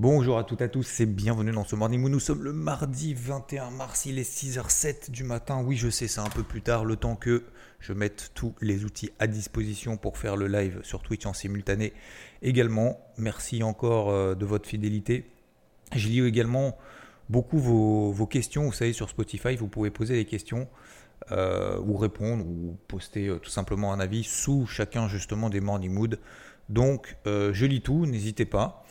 Bonjour à toutes et à tous et bienvenue dans ce Morning Moon. Nous sommes le mardi 21 mars, il est 6h07 du matin. Oui, je sais, c'est un peu plus tard, le temps que je mette tous les outils à disposition pour faire le live sur Twitch en simultané également. Merci encore euh, de votre fidélité. Je lis également beaucoup vos, questions. Vous savez, sur Spotify, vous pouvez poser des questions euh, ou répondre ou poster euh, tout simplement un avis sous chacun justement des Morning Mood. Donc, je lis tout, n'hésitez pas.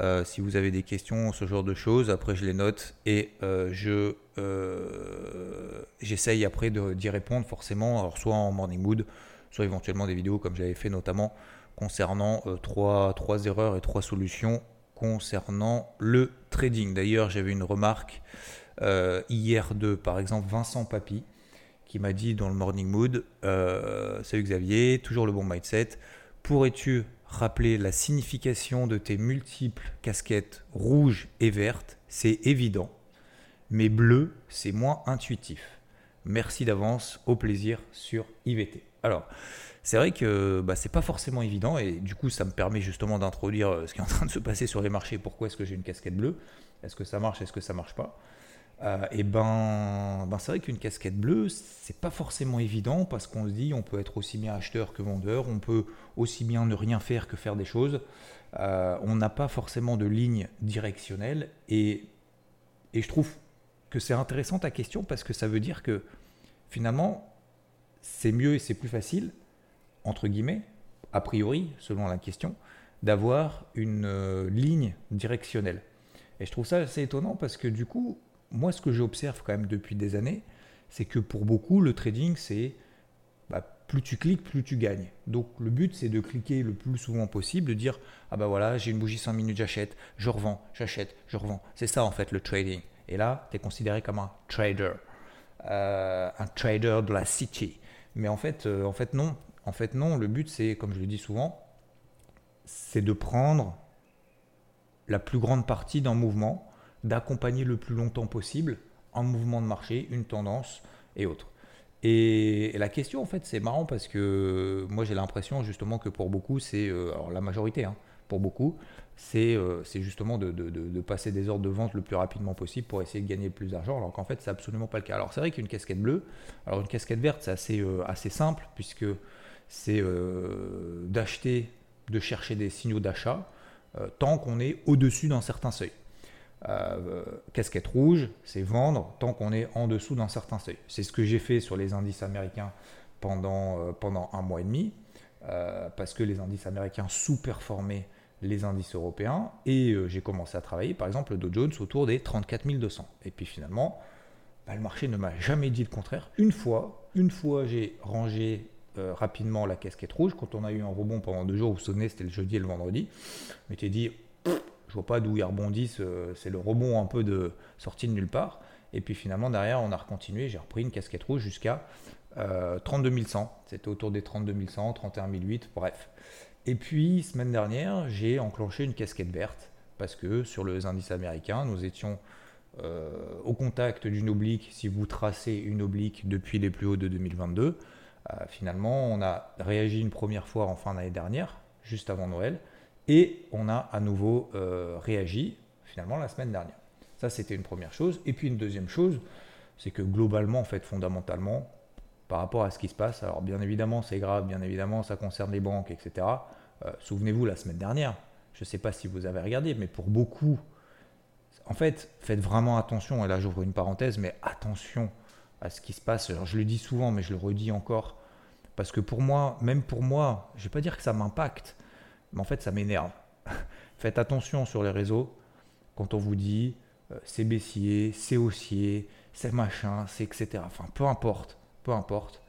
Euh, si vous avez des questions, ce genre de choses, après je les note et euh, je euh, j'essaye après d'y répondre forcément, alors soit en morning mood, soit éventuellement des vidéos comme j'avais fait notamment concernant trois, trois erreurs et trois solutions concernant le trading. D'ailleurs, j'avais une remarque hier de, par exemple, Vincent Papy, qui m'a dit dans le morning mood, salut Xavier, toujours le bon mindset, pourrais-tu rappeler la signification de tes multiples casquettes rouges et vertes, c'est évident, mais bleu, c'est moins intuitif. Merci d'avance, au plaisir sur IVT. Alors, c'est vrai que bah, c'est pas forcément évident et du coup, ça me permet justement d'introduire euh, ce qui est en train de se passer sur les marchés. Pourquoi est-ce que j'ai une casquette bleue? Est-ce que ça marche? Est-ce que ça marche pas? Euh, et ben, ben c'est vrai qu'une casquette bleue, c'est pas forcément évident parce qu'on se dit on peut être aussi bien acheteur que vendeur, on peut aussi bien ne rien faire que faire des choses. Euh, on n'a pas forcément de ligne directionnelle et, et je trouve que c'est intéressant ta question parce que ça veut dire que finalement c'est mieux et c'est plus facile, entre guillemets, a priori, selon la question, d'avoir une euh, ligne directionnelle. Et je trouve ça assez étonnant parce que du coup, moi, ce que j'observe quand même depuis des années, c'est que pour beaucoup, le trading, c'est bah, plus tu cliques, plus tu gagnes. Donc le but, c'est de cliquer le plus souvent possible, de dire ah bah voilà, j'ai une bougie 5 minutes, j'achète, je revends, j'achète, je revends. C'est ça en fait le trading. Et là, tu es considéré comme un trader, euh, un trader de la city. Mais en fait, euh, en fait non. En fait non. Le but, c'est comme je le dis souvent, c'est de prendre la plus grande partie d'un mouvement d'accompagner le plus longtemps possible un mouvement de marché, une tendance et autres. Et, la question, en fait, c'est marrant parce que moi, j'ai l'impression justement que pour beaucoup, c'est, euh, alors la majorité, hein, pour beaucoup, c'est euh, justement de, de, passer des ordres de vente le plus rapidement possible pour essayer de gagner le plus d'argent, alors qu'en fait, c'est absolument pas le cas. Alors, c'est vrai qu'une casquette bleue, alors une casquette verte, c'est assez, euh, assez simple puisque c'est d'acheter, de chercher des signaux d'achat tant qu'on est au-dessus d'un certain seuil. Euh, casquette rouge, c'est vendre tant qu'on est en dessous d'un certain seuil. C'est ce que j'ai fait sur les indices américains pendant, euh, pendant un mois et demi, euh, parce que les indices américains sous-performaient les indices européens, et j'ai commencé à travailler, par exemple, le Dow Jones autour des 34 200. Et puis finalement, bah, le marché ne m'a jamais dit le contraire. Une fois, une fois j'ai rangé rapidement la casquette rouge, quand on a eu un rebond pendant deux jours, vous vous souvenez, c'était le jeudi et le vendredi, je m'étais dit, je vois pas d'où ils rebondissent. Euh, c'est le rebond un peu de sortie de nulle part. Et puis finalement, derrière, on a recontinué. J'ai repris une casquette rouge jusqu'à 32 100. C'était autour des 32 100, 31 008, bref. Et puis, semaine dernière, j'ai enclenché une casquette verte parce que sur les indices américains, nous étions euh, au contact d'une oblique. Si vous tracez une oblique depuis les plus hauts de 2022, euh, finalement, on a réagi une première fois en fin d'année dernière, juste avant Noël. Et on a à nouveau euh, réagi finalement la semaine dernière. Ça, c'était une première chose. Et puis une deuxième chose, c'est que globalement, en fait, fondamentalement, par rapport à ce qui se passe, alors bien évidemment, c'est grave, bien évidemment, ça concerne les banques, etc. Euh, souvenez-vous, la semaine dernière, je ne sais pas si vous avez regardé, mais pour beaucoup, en fait, faites vraiment attention, et là j'ouvre une parenthèse, mais attention à ce qui se passe. Alors je le dis souvent, mais je le redis encore, parce que pour moi, même pour moi, je ne vais pas dire que ça m'impacte, mais en fait ça m'énerve. Faites attention sur les réseaux quand on vous dit euh, c'est baissier, c'est haussier, c'est machin, c'est etc. Enfin, peu importe, peu importe.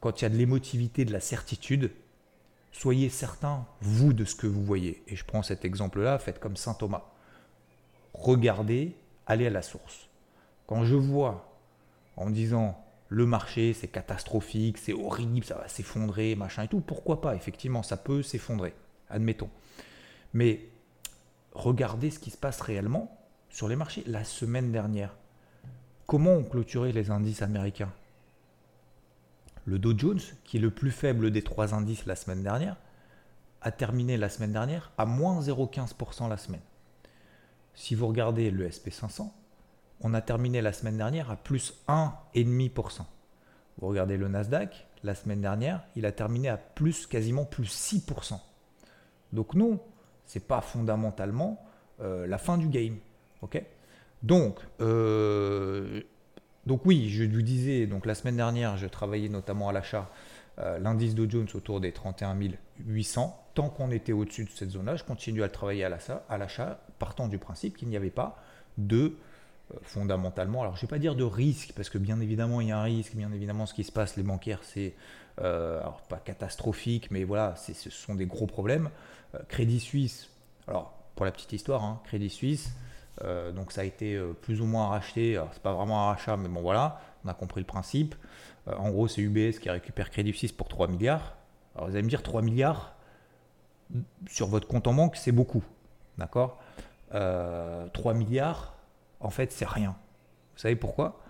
Quand il y a de l'émotivité, de la certitude, soyez certain, vous, de ce que vous voyez. Et je prends cet exemple-là, faites comme Saint Thomas. Regardez, allez à la source. Quand je vois en disant le marché c'est catastrophique, c'est horrible, ça va s'effondrer, machin et tout, pourquoi pas? Effectivement, ça peut s'effondrer, admettons. Mais regardez ce qui se passe réellement sur les marchés. La semaine dernière, comment ont clôturé les indices américains? Le Dow Jones, qui est le plus faible des trois indices la semaine dernière, a terminé la semaine dernière à moins 0,15% la semaine. Si vous regardez le SP500, on a terminé la semaine dernière à plus 1,5%. Vous regardez le Nasdaq, la semaine dernière, il a terminé à plus quasiment plus 6%. Donc non, c'est pas fondamentalement euh, la fin du game. ok? Donc, euh, donc oui, je vous disais, donc la semaine dernière, je travaillais notamment à l'achat, euh, l'indice Dow Jones autour des 31 800. Tant qu'on était au-dessus de cette zone-là, je continue à travailler à l'achat, partant du principe qu'il n'y avait pas de fondamentalement, alors je ne vais pas dire de risque, parce que bien évidemment il y a un risque, bien évidemment ce qui se passe, les bancaires, c'est alors pas catastrophique, mais voilà, ce sont des gros problèmes. Crédit Suisse, alors pour la petite histoire, hein, Crédit Suisse, euh, donc ça a été euh, plus ou moins racheté. C'est pas vraiment un rachat, mais bon voilà, on a compris le principe. Euh, en gros, c'est UBS qui récupère Crédit Suisse pour 3 milliards. Alors vous allez me dire 3 milliards sur votre compte en banque, c'est beaucoup. D'accord? 3 milliards, en fait, c'est rien. Vous savez pourquoi?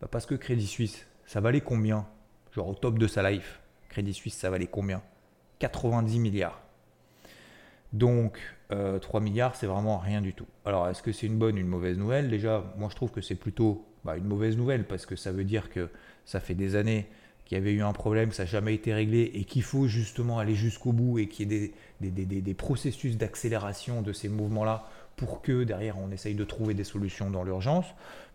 Bah, Parce que Crédit Suisse, ça valait combien? Genre au top de sa life, Crédit Suisse, ça valait combien? 90 milliards. Donc 3 euh, milliards, c'est vraiment rien du tout. Alors est-ce que c'est une bonne ou une mauvaise nouvelle? Déjà, moi je trouve que c'est plutôt bah, une mauvaise nouvelle parce que ça veut dire que ça fait des années qu'il y avait eu un problème, ça n'a jamais été réglé et qu'il faut justement aller jusqu'au bout et qu'il y ait des, processus d'accélération de ces mouvements-là pour que derrière on essaye de trouver des solutions dans l'urgence.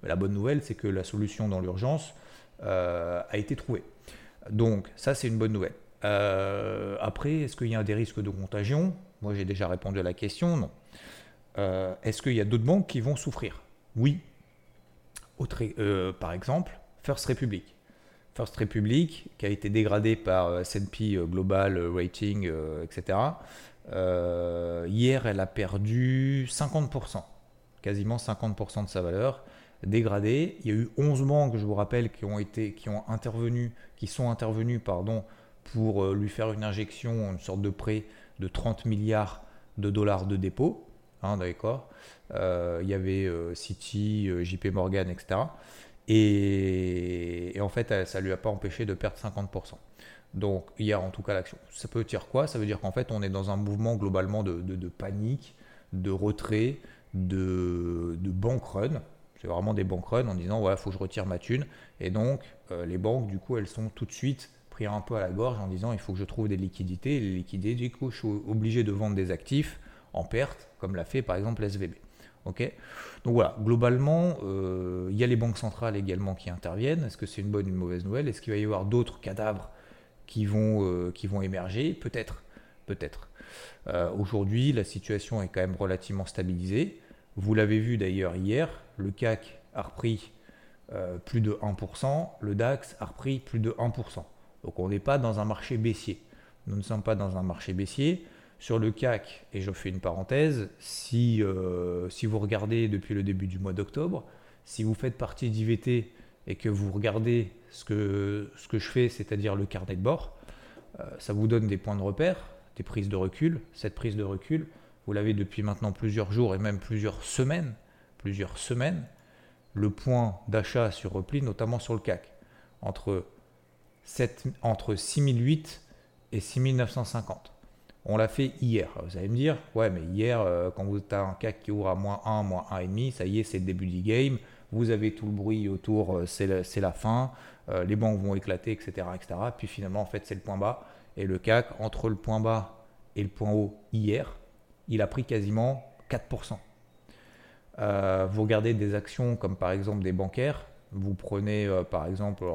Mais la bonne nouvelle, c'est que la solution dans l'urgence euh, a été trouvée. Donc ça, c'est une bonne nouvelle. Euh, après, est-ce qu'il y a des risques de contagion? Moi, j'ai déjà répondu à la question, non. Euh, est-ce qu'il y a d'autres banques qui vont souffrir? Oui. Par exemple, First Republic. First Republic, qui a été dégradé par S&P Global Rating, etc. hier, elle a perdu 50%, quasiment 50% de sa valeur, dégradée. Il y a eu 11 banques, je vous rappelle, qui ont été, qui ont intervenu, qui sont intervenus, pardon, pour lui faire une injection, une sorte de prêt de 30 milliards de dollars de dépôt. Hein, euh, Il y avait euh, Citi, euh, JP Morgan, etc. Et, en fait, ça lui a pas empêché de perdre 50%. Donc, il y a en tout cas l'action. Ça peut dire quoi? Ça veut dire qu'en fait, on est dans un mouvement globalement de, panique, de retrait, de, bank run. C'est vraiment des bank run en disant, ouais, faut que je retire ma thune. Et donc, les banques, du coup, elles sont tout de suite pris un peu à la gorge en disant il faut que je trouve des liquidités. Les liquidités, du coup, je suis obligé de vendre des actifs en perte, comme l'a fait par exemple SVB. Ok? Donc voilà, globalement, euh, il y a les banques centrales également qui interviennent. Est-ce que c'est une bonne ou une mauvaise nouvelle? Est-ce qu'il va y avoir d'autres cadavres qui vont, euh, qui vont émerger Peut-être, peut-être. Euh, aujourd'hui, la situation est quand même relativement stabilisée. Vous l'avez vu d'ailleurs hier, le CAC a repris plus de 1%, le DAX a repris plus de 1%. Donc on n'est pas dans un marché baissier. Nous ne sommes pas dans un marché baissier. Sur le CAC, et je fais une parenthèse, si, euh, si vous regardez depuis le début du mois d'octobre, si vous faites partie d'IVT et que vous regardez ce que, ce que je fais, c'est-à-dire le carnet de bord, euh, ça vous donne des points de repère, des prises de recul. Cette prise de recul, vous l'avez depuis maintenant plusieurs jours et même plusieurs semaines. Plusieurs semaines. Le point d'achat sur repli, notamment sur le CAC, entre entre 6008 et 6950. On l'a fait hier. Vous allez me dire, ouais, mais hier, euh, quand vous avez un CAC qui ouvre à moins 1, moins 1,5, ça y est, c'est le début du game. Vous avez tout le bruit autour, euh, c'est la, fin. Euh, les banques vont éclater, etc., etc. Puis finalement, en fait, c'est le point bas. Et le CAC, entre le point bas et le point haut hier, il a pris quasiment 4%. vous regardez des actions comme par exemple des bancaires. Vous prenez par exemple,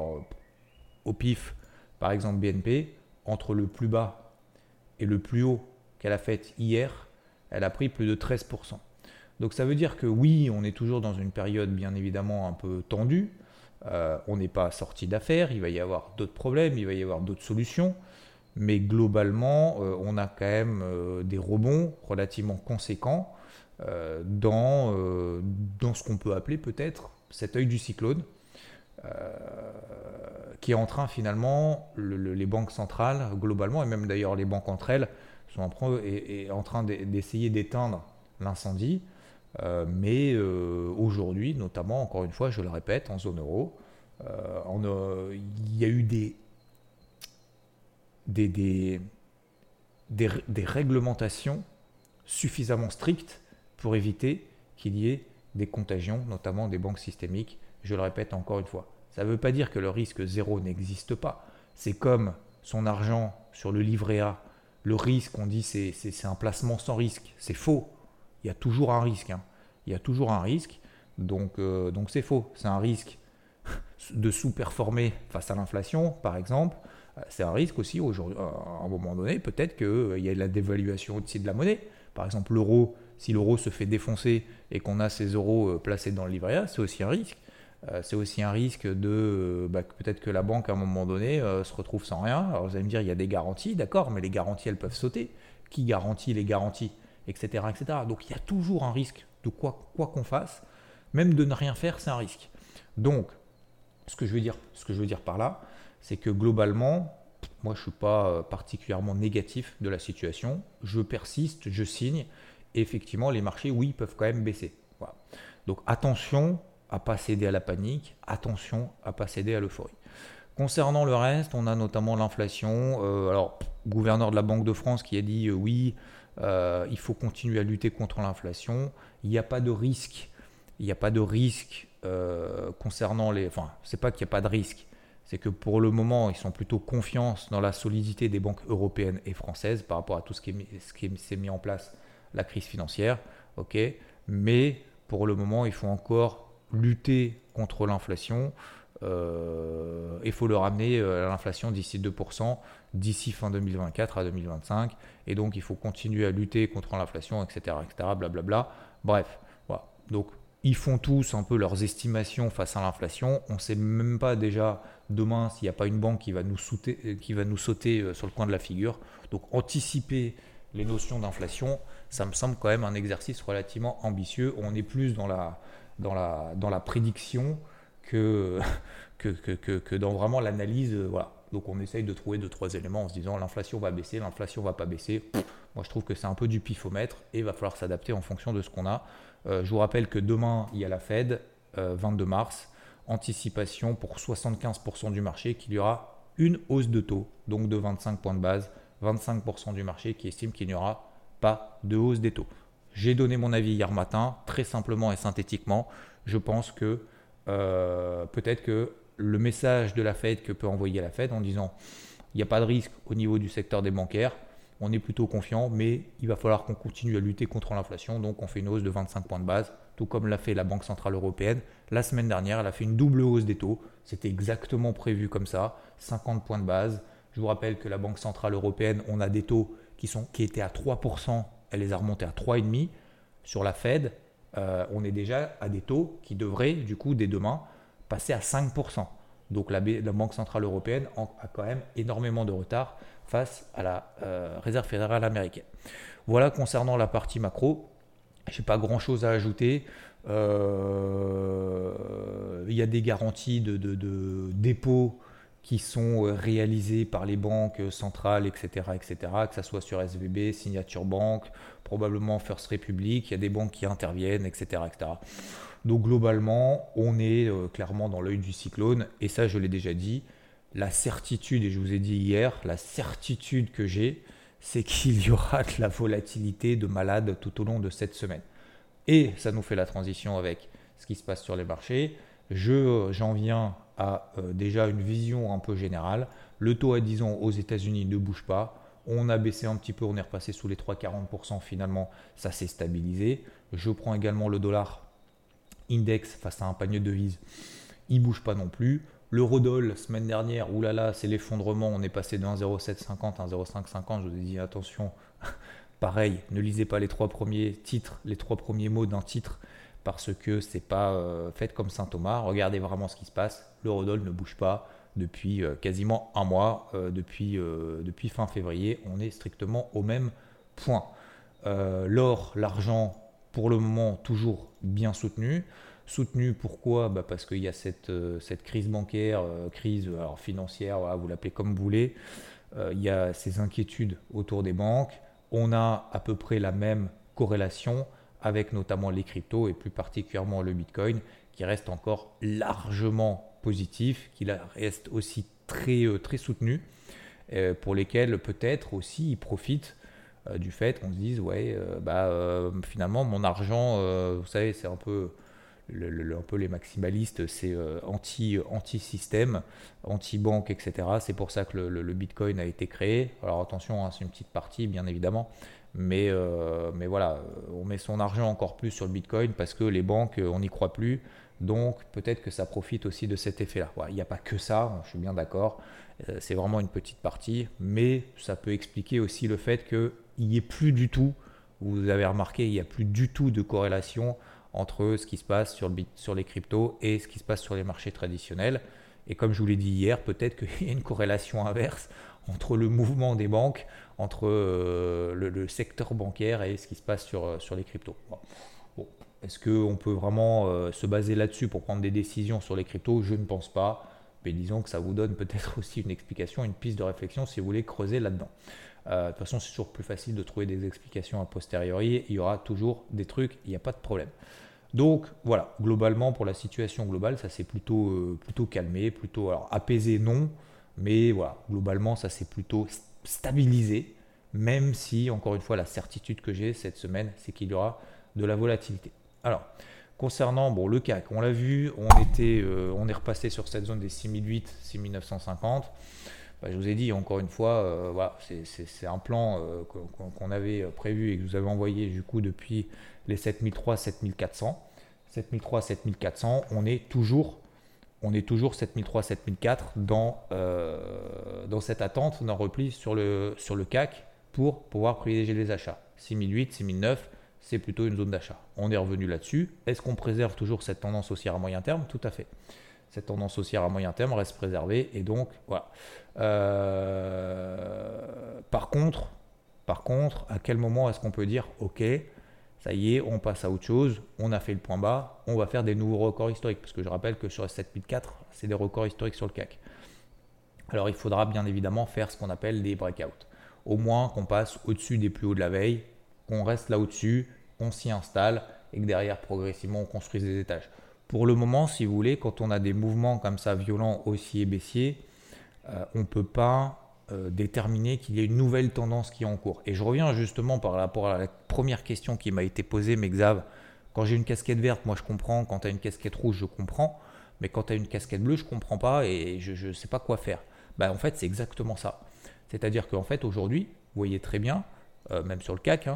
au pif, par exemple BNP, entre le plus bas et le plus haut qu'elle a fait hier, elle a pris plus de 13%. Donc ça veut dire que oui, on est toujours dans une période bien évidemment un peu tendue. Euh, on n'est pas sorti d'affaires, il va y avoir d'autres problèmes, il va y avoir d'autres solutions. mais globalement, on a quand même des rebonds relativement conséquents dans, dans ce qu'on peut appeler peut-être cet œil du cyclone. qui est en train finalement, les banques centrales globalement, et même d'ailleurs les banques entre elles, sont en, en train d'essayer d'éteindre l'incendie. Euh, mais euh, aujourd'hui, notamment, encore une fois, je le répète, en zone euro, euh, il y a eu des, des, des, des, réglementations suffisamment strictes pour éviter qu'il y ait des contagions, notamment des banques systémiques. Je le répète encore une fois. Ça ne veut pas dire que le risque zéro n'existe pas. C'est comme son argent sur le livret A. Le risque, on dit c'est un placement sans risque. C'est faux il y a toujours un risque. Hein. Il y a toujours un risque. Donc euh, donc c'est faux. C'est un risque de sous-performer face à l'inflation, par exemple. Euh, c'est un risque aussi aujourd'hui, à un moment donné, peut-être qu'il euh, y a la dévaluation aussi de la monnaie. Par exemple, l'euro, si l'euro se fait défoncer et qu'on a ces euros placés dans le livret A, c'est aussi un risque. C'est aussi un risque de bah, peut-être que la banque à un moment donné se retrouve sans rien. Alors vous allez me dire, il y a des garanties, d'accord, mais les garanties, elles peuvent sauter. Qui garantit les garanties? Etc.. Donc il y a toujours un risque de quoi qu'on fasse, même de ne rien faire, c'est un risque. Donc, ce que je veux dire, ce que je veux dire par là, c'est que globalement, moi je suis pas euh, particulièrement négatif de la situation. Je persiste, je signe. Et effectivement, les marchés, oui, peuvent quand même baisser. Donc attention à pas céder à la panique, attention à pas céder à l'euphorie. Concernant le reste, on a notamment l'inflation. Euh, alors, gouverneur de la Banque de France qui a dit euh, oui, euh, il faut continuer à lutter contre l'inflation. Il n'y a pas de risque. Il n'y a pas de risque euh, concernant les. Enfin, c'est pas qu'il n'y a pas de risque. C'est que pour le moment, ils sont plutôt confiants dans la solidité des banques européennes et françaises par rapport à tout ce qui, s'est mis en place, la crise financière. Mais pour le moment, il faut encore lutter contre l'inflation. Euh, il faut le ramener à l'inflation d'ici 2% d'ici fin 2024 à 2025. Et donc, il faut continuer à lutter contre l'inflation, etc., etc., blablabla. Bref, voilà. Donc, ils font tous un peu leurs estimations face à l'inflation. On ne sait même pas déjà demain s'il n'y a pas une banque qui va, nous sauter, qui va nous sauter euh, sur le coin de la figure. Donc, anticiper les notions d'inflation, ça me semble quand même un exercice relativement ambitieux. On est plus dans la, dans la, dans la prédiction que, que, que, que dans vraiment l'analyse. Voilà donc on essaye de trouver deux, trois éléments en se disant l'inflation va baisser, l'inflation va pas baisser. Moi je trouve que c'est un peu du pifomètre et il va falloir s'adapter en fonction de ce qu'on a. Euh, je vous rappelle que demain il y a la Fed, 22 euh, mars, anticipation pour 75% du marché qu'il y aura une hausse de taux, donc de 25 points de base, 25% du marché qui estime qu'il n'y aura pas de hausse des taux. J'ai donné mon avis hier matin, très simplement et synthétiquement. Je pense que euh, peut-être que le message de la Fed que peut envoyer la Fed en disant il n'y a pas de risque au niveau du secteur des bancaires, on est plutôt confiant, mais il va falloir qu'on continue à lutter contre l'inflation, donc on fait une hausse de 25 points de base, tout comme l'a fait la Banque Centrale Européenne. La semaine dernière, elle a fait une double hausse des taux, c'était exactement prévu comme ça, 50 points de base. Je vous rappelle que la Banque Centrale Européenne, on a des taux qui, sont, qui étaient à 3%, elle les a remontés à 3,5%. Sur la Fed, euh, on est déjà à des taux qui devraient, du coup, dès demain, passer à 5%. Donc la, Banque Centrale Européenne a quand même énormément de retard face à la euh, Réserve fédérale américaine. Voilà concernant la partie macro. Je n'ai pas grand-chose à ajouter. Euh, il y a des garanties de, de, dépôt qui sont euh, réalisées par les banques centrales, etc., etc., que ce soit sur SVB, Signature Bank, probablement First Republic, il y a des banques qui interviennent, etc., etc. Donc globalement, on est euh, clairement dans l'œil du cyclone. Et ça, je l'ai déjà dit, la certitude, et je vous ai dit hier, la certitude que j'ai, c'est qu'il y aura de la volatilité de malade tout au long de cette semaine. Et ça nous fait la transition avec ce qui se passe sur les marchés. Je, j'en viens à euh, déjà une vision un peu générale. Le taux à 10 ans aux États-Unis ne bouge pas. On a baissé un petit peu, on est repassé sous les 3,40%. Finalement, ça s'est stabilisé. Je prends également le dollar index face à un panier de devises, il bouge pas non plus. L'eurodoll, semaine dernière, oulala, c'est l'effondrement, on est passé de 1,0750 à 1,0550, je vous ai dit attention, pareil, ne lisez pas les trois premiers titres, les trois premiers mots d'un titre, parce que c'est pas euh, fait comme Saint Thomas, regardez vraiment ce qui se passe, l'eurodoll ne bouge pas, depuis quasiment un mois, depuis, depuis fin février, on est strictement au même point. L'or, l'argent, pour le moment, toujours bien soutenu. Soutenu pourquoi? Bah Parce qu'il y a cette, cette crise bancaire, crise alors financière, vous l'appelez comme vous voulez. il y a ces inquiétudes autour des banques. On a à peu près la même corrélation avec notamment les cryptos et plus particulièrement le Bitcoin qui reste encore largement positif, qui reste aussi très, euh, très soutenu, euh, pour lesquels peut-être aussi ils profitent euh, du fait qu'on se dise ouais bah finalement mon argent vous savez c'est un peu un peu les maximalistes c'est anti anti système anti banque etc c'est pour ça que le, bitcoin a été créé alors attention hein, c'est une petite partie bien évidemment mais, euh, mais voilà, on met son argent encore plus sur le Bitcoin parce que les banques, on n'y croit plus. Donc peut-être que ça profite aussi de cet effet-là. il n'y a pas que ça, je suis bien d'accord. Euh, c'est vraiment une petite partie, mais ça peut expliquer aussi le fait qu'il n'y ait plus du tout, vous avez remarqué, il n'y a plus du tout de corrélation entre ce qui se passe sur, le, sur les cryptos et ce qui se passe sur les marchés traditionnels. Et comme je vous l'ai dit hier, peut-être qu'il y a une corrélation inverse entre le mouvement des banques, entre euh, le, secteur bancaire et ce qui se passe sur, euh, les cryptos. Est-ce qu'on peut vraiment se baser là-dessus pour prendre des décisions sur les cryptos? Je ne pense pas. Mais disons que ça vous donne peut-être aussi une explication, une piste de réflexion si vous voulez creuser là-dedans. de toute façon, c'est toujours plus facile de trouver des explications a posteriori. Il y aura toujours des trucs, il n'y a pas de problème. Donc voilà, globalement, pour la situation globale, ça s'est plutôt, plutôt calmé, plutôt alors, apaisé, non, mais voilà, globalement, ça s'est plutôt stabilisé, même si, encore une fois, la certitude que j'ai cette semaine, c'est qu'il y aura de la volatilité. Alors, concernant bon, le CAC, on l'a vu, on, était, euh, on est repassé sur cette zone des 6008, 6950. Bah, je vous ai dit, encore une fois, euh, voilà, c'est un plan euh, qu'on avait prévu et que vous avez envoyé du coup depuis les 7003, 7400. 7003, 7400, on est toujours on est toujours 7003, 7004 dans, dans cette attente d'un repli sur le, sur le CAC pour pouvoir privilégier les achats. 6008, 6009, c'est plutôt une zone d'achat. On est revenu là-dessus. Est-ce qu'on préserve toujours cette tendance haussière à moyen terme? Tout à fait. Cette tendance haussière à moyen terme reste préservée et donc voilà. Euh, par contre, par contre, à quel moment est-ce qu'on peut dire OK, ça y est, on passe à autre chose, on a fait le point bas, on va faire des nouveaux records historiques, parce que je rappelle que sur s 7004, c'est des records historiques sur le CAC. Alors il faudra bien évidemment faire ce qu'on appelle des breakouts. Au moins qu'on passe au-dessus des plus hauts de la veille, qu'on reste là au-dessus, qu'on s'y installe et que derrière progressivement on construise des étages. Pour le moment, si vous voulez, quand on a des mouvements comme ça violents, haussiers, baissiers, euh, on ne peut pas euh, déterminer qu'il y ait une nouvelle tendance qui est en cours. Et je reviens justement par rapport à la première question qui m'a été posée, mais Xav, quand j'ai une casquette verte, moi je comprends, quand tu as une casquette rouge, je comprends, mais quand tu as une casquette bleue, je comprends pas et je ne sais pas quoi faire. Bah, en fait, c'est exactement ça. C'est-à-dire qu'en fait, aujourd'hui, vous voyez très bien, euh, même sur le CAC,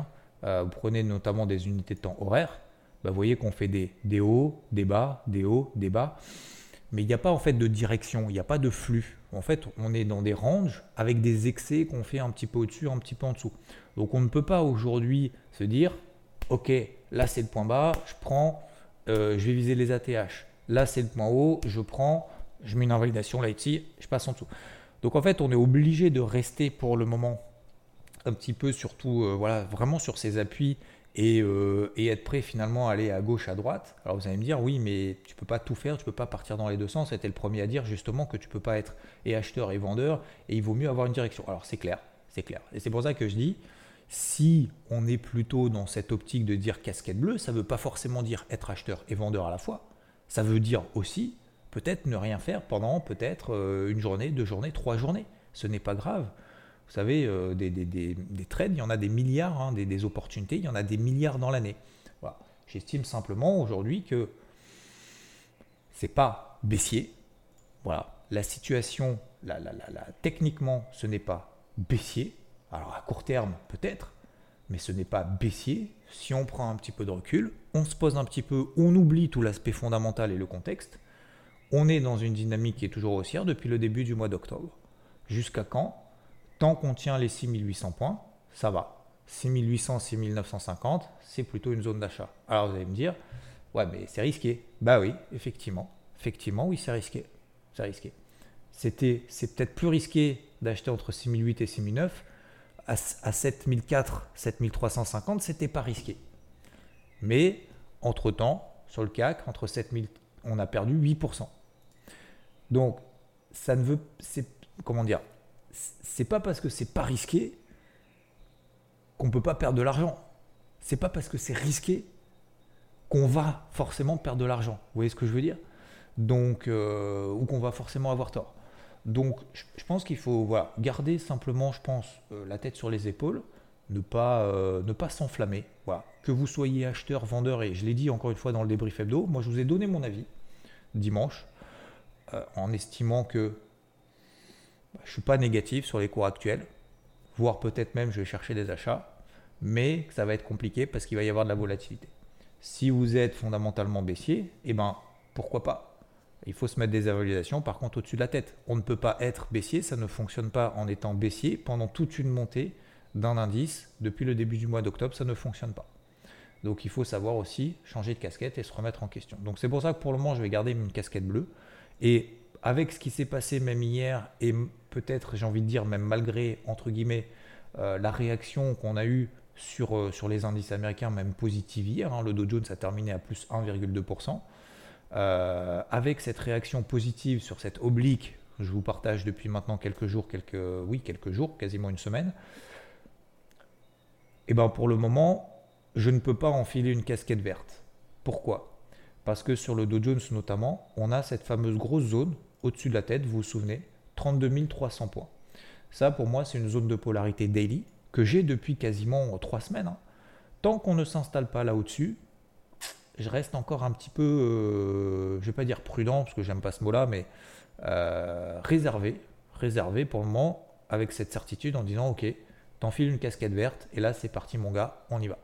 euh, vous prenez notamment des unités de temps horaires, bah, vous voyez qu'on fait des, des hauts, des bas, des hauts, des bas mais il n'y a pas en fait de direction, il n'y a pas de flux. En fait, on est dans des ranges avec des excès qu'on fait un petit peu au-dessus, un petit peu en dessous. Donc on ne peut pas aujourd'hui se dire, ok, là c'est le point bas, je prends, euh, je vais viser les ATH. Là c'est le point haut, je prends, je mets une invalidation là ici, je passe en dessous. Donc en fait, on est obligé de rester pour le moment un petit peu surtout, euh, voilà, vraiment sur ces appuis euh, et, être prêt finalement à aller à gauche, à droite. Alors vous allez me dire, oui, mais tu peux pas tout faire, tu peux pas partir dans les deux sens. C'était le premier à dire justement que tu peux pas être et acheteur et vendeur, et il vaut mieux avoir une direction. Alors c'est clair, c'est clair. Et c'est pour ça que je dis, si on est plutôt dans cette optique de dire casquette bleue, ça ne veut pas forcément dire être acheteur et vendeur à la fois. Ça veut dire aussi peut-être ne rien faire pendant peut-être euh, une journée, deux journées, trois journées. Ce n'est pas grave. Vous savez, euh, des, trades, il y en a des milliards, hein, des, opportunités, il y en a des milliards dans l'année. J'estime simplement aujourd'hui que c'est pas baissier. Voilà. La situation, techniquement, ce n'est pas baissier. Alors à court terme, peut-être, mais ce n'est pas baissier. Si on prend un petit peu de recul, on se pose un petit peu, on oublie tout l'aspect fondamental et le contexte. On est dans une dynamique qui est toujours haussière depuis le début du mois d'octobre. Jusqu'à quand? Tant qu'on tient les 6800 points, ça va. 6800, 6950, c'est plutôt une zone d'achat. Alors vous allez me dire, ouais, mais c'est risqué. Bah oui, effectivement. Effectivement, oui, c'est risqué. C'est risqué. c'était, c'est peut-être plus risqué d'acheter entre 6008 et 6009. À, à 7004, 7350, c'était pas risqué. Mais entre-temps, sur le CAC, entre 7000, on a perdu 8%. Donc, ça ne veut, c'est, comment dire, c'est pas parce que c'est pas risqué qu'on peut pas perdre de l'argent. C'est pas parce que c'est risqué qu'on va forcément perdre de l'argent. Vous voyez ce que je veux dire? Donc, euh, ou qu'on va forcément avoir tort. Donc, je, pense qu'il faut voilà, garder simplement, je pense, euh, la tête sur les épaules, ne pas, euh, ne pas s'enflammer. Voilà. Que vous soyez acheteur, vendeur, et je l'ai dit encore une fois dans le débrief hebdo, moi je vous ai donné mon avis dimanche, en estimant que je ne suis pas négatif sur les cours actuels, voire peut-être même je vais chercher des achats, mais ça va être compliqué parce qu'il va y avoir de la volatilité. Si vous êtes fondamentalement baissier, eh ben, pourquoi pas? Il faut se mettre des évaluations par contre au-dessus de la tête. On ne peut pas être baissier, ça ne fonctionne pas en étant baissier pendant toute une montée d'un indice depuis le début du mois d'octobre, ça ne fonctionne pas. Donc il faut savoir aussi changer de casquette et se remettre en question. Donc c'est pour ça que pour le moment je vais garder une casquette bleue. Et avec ce qui s'est passé même hier et peut-être j'ai envie de dire même malgré entre guillemets euh, la réaction qu'on a eue sur, euh, sur les indices américains, même positive hier, hein, le Dow Jones a terminé à plus 1,2%. Euh, avec cette réaction positive sur cette oblique, je vous partage depuis maintenant quelques jours, quelques, oui, quelques jours, quasiment une semaine, et eh ben pour le moment, je ne peux pas enfiler une casquette verte. Pourquoi? Parce que sur le Dow Jones notamment, on a cette fameuse grosse zone au-dessus de la tête, vous vous souvenez, 32 300 points. Ça, pour moi, c'est une zone de polarité daily que j'ai depuis quasiment trois semaines. Hein. Tant qu'on ne s'installe pas là au-dessus, je reste encore un petit peu, euh, je ne vais pas dire prudent, parce que j'aime pas ce mot-là, mais euh, réservé, réservé pour le moment, avec cette certitude en disant, ok, t'enfiles une casquette verte, et là c'est parti mon gars, on y va.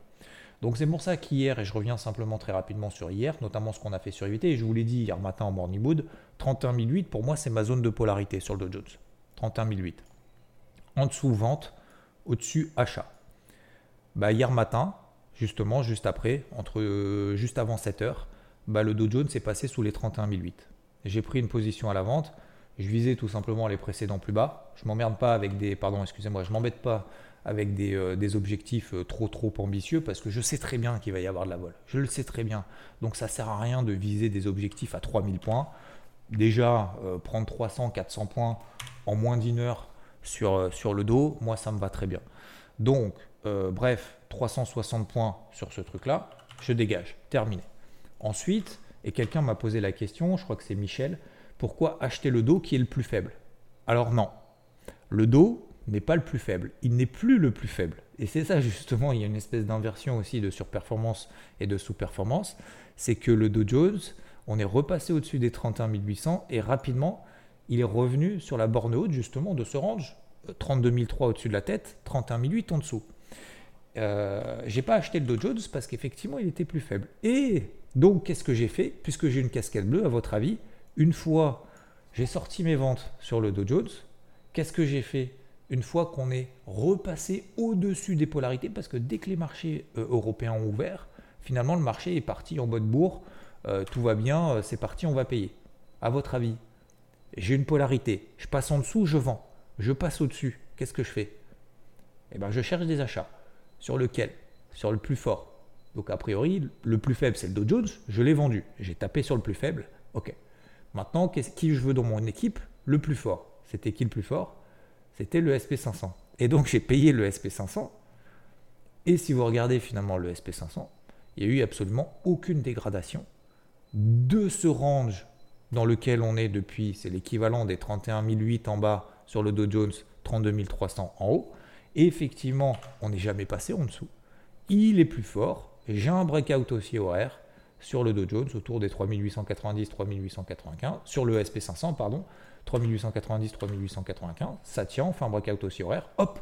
Donc c'est pour ça qu'hier, et je reviens simplement très rapidement sur hier, notamment ce qu'on a fait sur IVT, et je vous l'ai dit hier matin en morning mood, 31 pour moi c'est ma zone de polarité sur le Dow Jones. 31 En dessous vente, au-dessus achat. Bah, hier matin, justement, juste après, entre, euh, juste avant 7 heures, bah, le Dow Jones s'est passé sous les 31 J'ai pris une position à la vente, je visais tout simplement les précédents plus bas. Je m'emmerde pas avec des, pardon, excusez-moi, je m'embête pas avec des, euh, objectifs euh, trop trop ambitieux parce que je sais très bien qu'il va y avoir de la vol. Je le sais très bien. Donc ça sert à rien de viser des objectifs à 3000 points. Déjà, euh, prendre 300, 400 points en moins d'une heure sur, sur le dos, moi ça me va très bien. Donc, bref, 360 points sur ce truc-là, je dégage. Terminé. Ensuite, et quelqu'un m'a posé la question, je crois que c'est Michel, pourquoi acheter le dos qui est le plus faible? Alors non, le dos, n'est pas le plus faible. Il n'est plus le plus faible. Et c'est ça justement, il y a une espèce d'inversion aussi de surperformance et de sous-performance. C'est que le Dow Jones, on est repassé au-dessus des 31 800 et rapidement, il est revenu sur la borne haute justement de ce range. 32 003 au-dessus de la tête, 31 800 en dessous. Euh, j'ai pas acheté le Dow Jones parce qu'effectivement il était plus faible. Et donc qu'est-ce que j'ai fait? Puisque j'ai une casquette bleue, à votre avis, une fois j'ai sorti mes ventes sur le Dow Jones, qu'est-ce que j'ai fait? Une fois qu'on est repassé au-dessus des polarités, parce que dès que les marchés euh, européens ont ouvert, finalement le marché est parti en mode bourre, euh, tout va bien, euh, c'est parti, on va payer. À votre avis, j'ai une polarité, je passe en dessous, je vends, je passe au-dessus, qu'est-ce que je fais? Eh bien je cherche des achats. Sur lequel? Sur le plus fort. Donc a priori, le plus faible c'est le Dow Jones, je l'ai vendu, j'ai tapé sur le plus faible, ok. Maintenant, qui je veux dans mon équipe? Le plus fort. C'était qui le plus fort? C'était le SP500. Et donc j'ai payé le SP500. Et si vous regardez finalement le SP500, il n'y a eu absolument aucune dégradation de ce range dans lequel on est depuis, c'est l'équivalent des 31 008 en bas sur le Dow Jones, 32 300 en haut. Et effectivement, on n'est jamais passé en dessous. Il est plus fort. J'ai un breakout aussi horaire sur le Dow Jones autour des 3890, 3895, sur le SP500, pardon, 3890, 3895, ça tient, on fait un breakout aussi horaire, hop,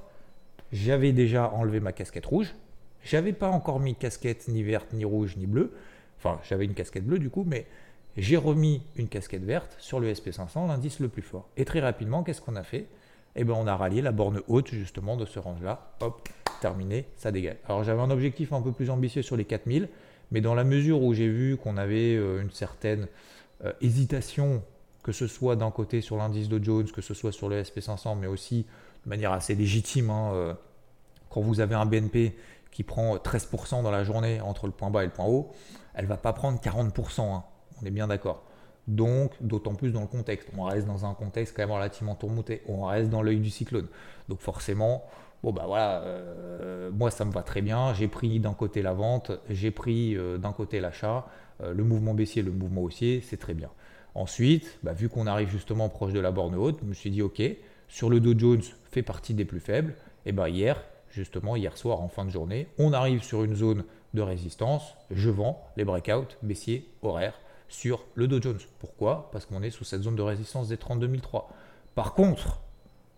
j'avais déjà enlevé ma casquette rouge, j'avais pas encore mis casquette ni verte, ni rouge, ni bleue, enfin j'avais une casquette bleue du coup, mais j'ai remis une casquette verte sur le SP500, l'indice le plus fort. Et très rapidement, qu'est-ce qu'on a fait? Eh bien on a rallié la borne haute justement de ce range-là, hop, terminé, ça dégage. Alors j'avais un objectif un peu plus ambitieux sur les 4000, mais dans la mesure où j'ai vu qu'on avait euh, une certaine euh, hésitation que ce soit d'un côté sur l'indice de Jones, que ce soit sur le SP500, mais aussi de manière assez légitime. Hein, euh, quand vous avez un BNP qui prend 13% dans la journée entre le point bas et le point haut, elle ne va pas prendre 40%. Hein, on est bien d'accord. Donc, d'autant plus dans le contexte. On reste dans un contexte quand même relativement tourmenté. On reste dans l'œil du cyclone. Donc, forcément, bon, bah voilà, euh, moi ça me va très bien. J'ai pris d'un côté la vente, j'ai pris euh, d'un côté l'achat. le mouvement baissier, le mouvement haussier, c'est très bien. Ensuite, bah, vu qu'on arrive justement proche de la borne haute, je me suis dit, ok, sur le Dow Jones fait partie des plus faibles. Et bien hier, justement, hier soir en fin de journée, on arrive sur une zone de résistance. Je vends les breakouts baissiers horaires sur le Dow Jones. Pourquoi? Parce qu'on est sous cette zone de résistance des 32003. Par contre,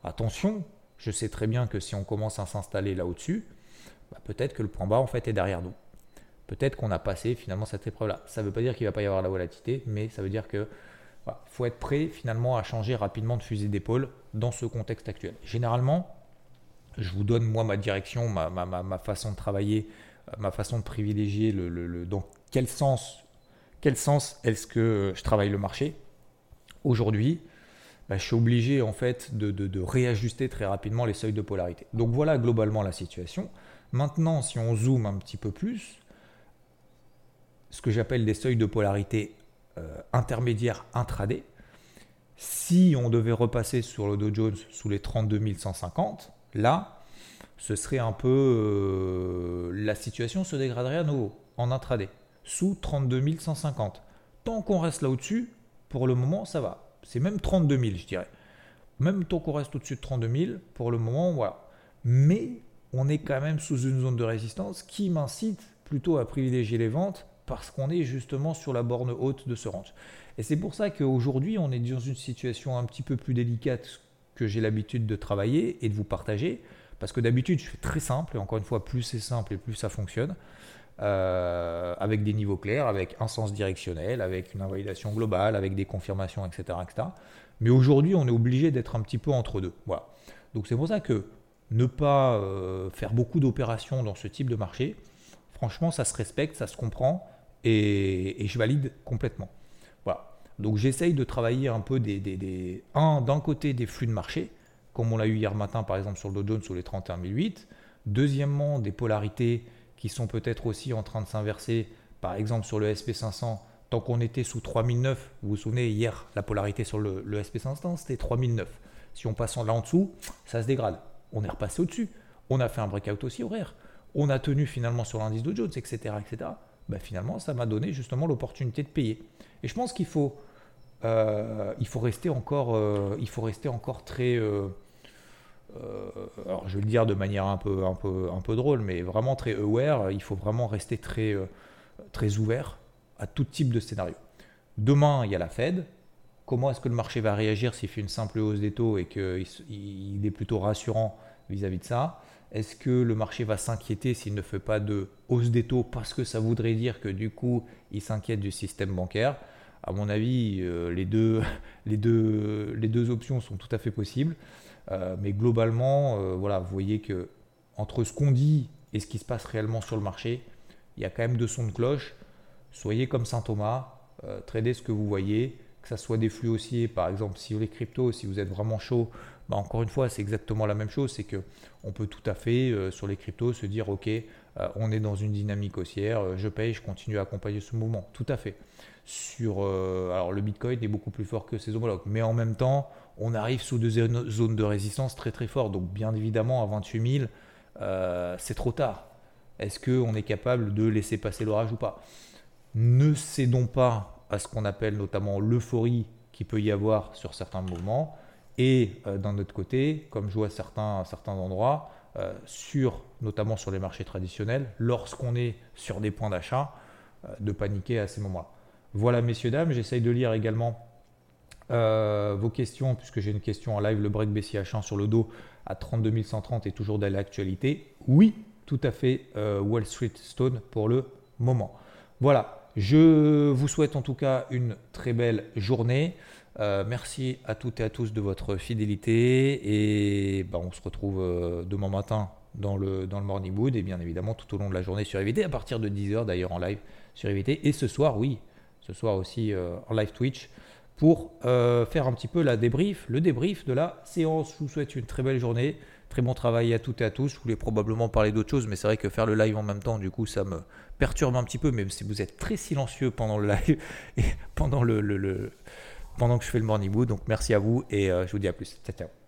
attention, je sais très bien que si on commence à s'installer là au-dessus, bah, peut-être que le point bas en fait est derrière nous. Peut-être qu'on a passé finalement cette épreuve-là. Ça ne veut pas dire qu'il ne va pas y avoir la volatilité, mais ça veut dire que il faut être prêt finalement à changer rapidement de fusil d'épaule dans ce contexte actuel. Généralement, je vous donne moi ma direction, ma, façon de travailler, euh, ma façon de privilégier le, dans quel sens, quel sens est-ce que je travaille le marché. Aujourd'hui, bah, je suis obligé en fait de, réajuster très rapidement les seuils de polarité. Donc voilà globalement la situation. Maintenant, si on zoome un petit peu plus, ce que j'appelle des seuils de polarité euh, intermédiaire intraday. Si on devait repasser sur le Dow Jones sous les 32 150, là, ce serait un peu. Euh, la situation se dégraderait à nouveau en intraday, sous 32 150. Tant qu'on reste là au-dessus, pour le moment, ça va. C'est même 32 000, je dirais. Même tant qu'on reste au-dessus de 32 000, pour le moment, voilà. Mais on est quand même sous une zone de résistance qui m'incite plutôt à privilégier les ventes parce qu'on est justement sur la borne haute de ce range. Et c'est pour ça qu'aujourd'hui, on est dans une situation un petit peu plus délicate que j'ai l'habitude de travailler et de vous partager. Parce que d'habitude, je fais très simple, et encore une fois, plus c'est simple et plus ça fonctionne, euh, avec des niveaux clairs, avec un sens directionnel, avec une invalidation globale, avec des confirmations, etc. etc. Mais aujourd'hui, on est obligé d'être un petit peu entre deux. Voilà. Donc c'est pour ça que ne pas euh, faire beaucoup d'opérations dans ce type de marché, franchement, ça se respecte, ça se comprend et, je valide complètement. Voilà. Donc j'essaye de travailler un peu des, des, un d'un côté des flux de marché, comme on l'a eu hier matin par exemple sur le Dow Jones ou les 31008. Deuxièmement, des polarités qui sont peut-être aussi en train de s'inverser, par exemple sur le SP500. Tant qu'on était sous 3009, vous vous souvenez, hier, la polarité sur le, le SP500, c'était 3009. Si on passe en là en dessous, ça se dégrade. On est repassé au-dessus. On a fait un breakout aussi horaire. On a tenu finalement sur l'indice Dow Jones, etc. etc. Bah, finalement, ça m'a donné justement l'opportunité de payer. Et je pense qu'il faut, euh, il faut, rester, encore, euh, il faut rester encore très. Euh, alors, je vais le dire de manière un peu, un, peu, un peu drôle, mais vraiment très aware. Il faut vraiment rester très, très ouvert à tout type de scénario. Demain, il y a la Fed. Comment est-ce que le marché va réagir s'il fait une simple hausse des taux et qu'il il est plutôt rassurant vis-à-vis -vis de ça? Est-ce que le marché va s'inquiéter s'il ne fait pas de hausse des taux parce que ça voudrait dire que du coup il s'inquiète du système bancaire? À mon avis, euh, les, deux, les, deux, les deux options sont tout à fait possibles. Euh, mais globalement, euh, voilà, vous voyez que entre ce qu'on dit et ce qui se passe réellement sur le marché, il y a quand même deux sons de cloche. Soyez comme Saint Thomas, tradez ce que vous voyez, que ce soit des flux haussiers, par exemple, si vous les cryptos, si vous êtes vraiment chaud, bah, encore une fois, c'est exactement la même chose. C'est que on peut tout à fait, euh, sur les cryptos, se dire Ok, euh, on est dans une dynamique haussière, euh, je paye, je continue à accompagner ce mouvement. Tout à fait. Sur, alors, le Bitcoin est beaucoup plus fort que ses homologues, mais en même temps, on arrive sous des zones de résistance très très fortes. Donc, bien évidemment, à 28 000, c'est trop tard. Est-ce qu'on est capable de laisser passer l'orage ou pas? Ne cédons pas à ce qu'on appelle notamment l'euphorie qui peut y avoir sur certains mouvements. Et euh, d'un autre côté, comme je vois à certains, certains endroits, euh, sur, notamment sur les marchés traditionnels, lorsqu'on est sur des points d'achat, euh, de paniquer à ces moments-là. Voilà, messieurs, dames, j'essaye de lire également vos questions, puisque j'ai une question en live, le break BCH1 sur le dos à 32 130 est toujours de l'actualité. Oui, tout à fait, Wall Street Stone pour le moment. Voilà, je vous souhaite en tout cas une très belle journée. Euh, merci à toutes et à tous de votre fidélité et ben, on se retrouve euh, demain matin dans le, dans le Morning Wood et bien évidemment tout au long de la journée sur EVT à partir de 10h d'ailleurs en live sur EVT et ce soir oui, ce soir aussi euh, en live Twitch pour faire un petit peu la débrief, le débrief de la séance. Je vous souhaite une très belle journée, très bon travail à toutes et à tous. Je voulais probablement parler d'autre chose, mais c'est vrai que faire le live en même temps, du coup, ça me perturbe un petit peu, même si vous êtes très silencieux pendant le live et pendant, le, pendant que je fais le morning mood. Donc merci à vous et euh, je vous dis à plus. Ciao, ciao.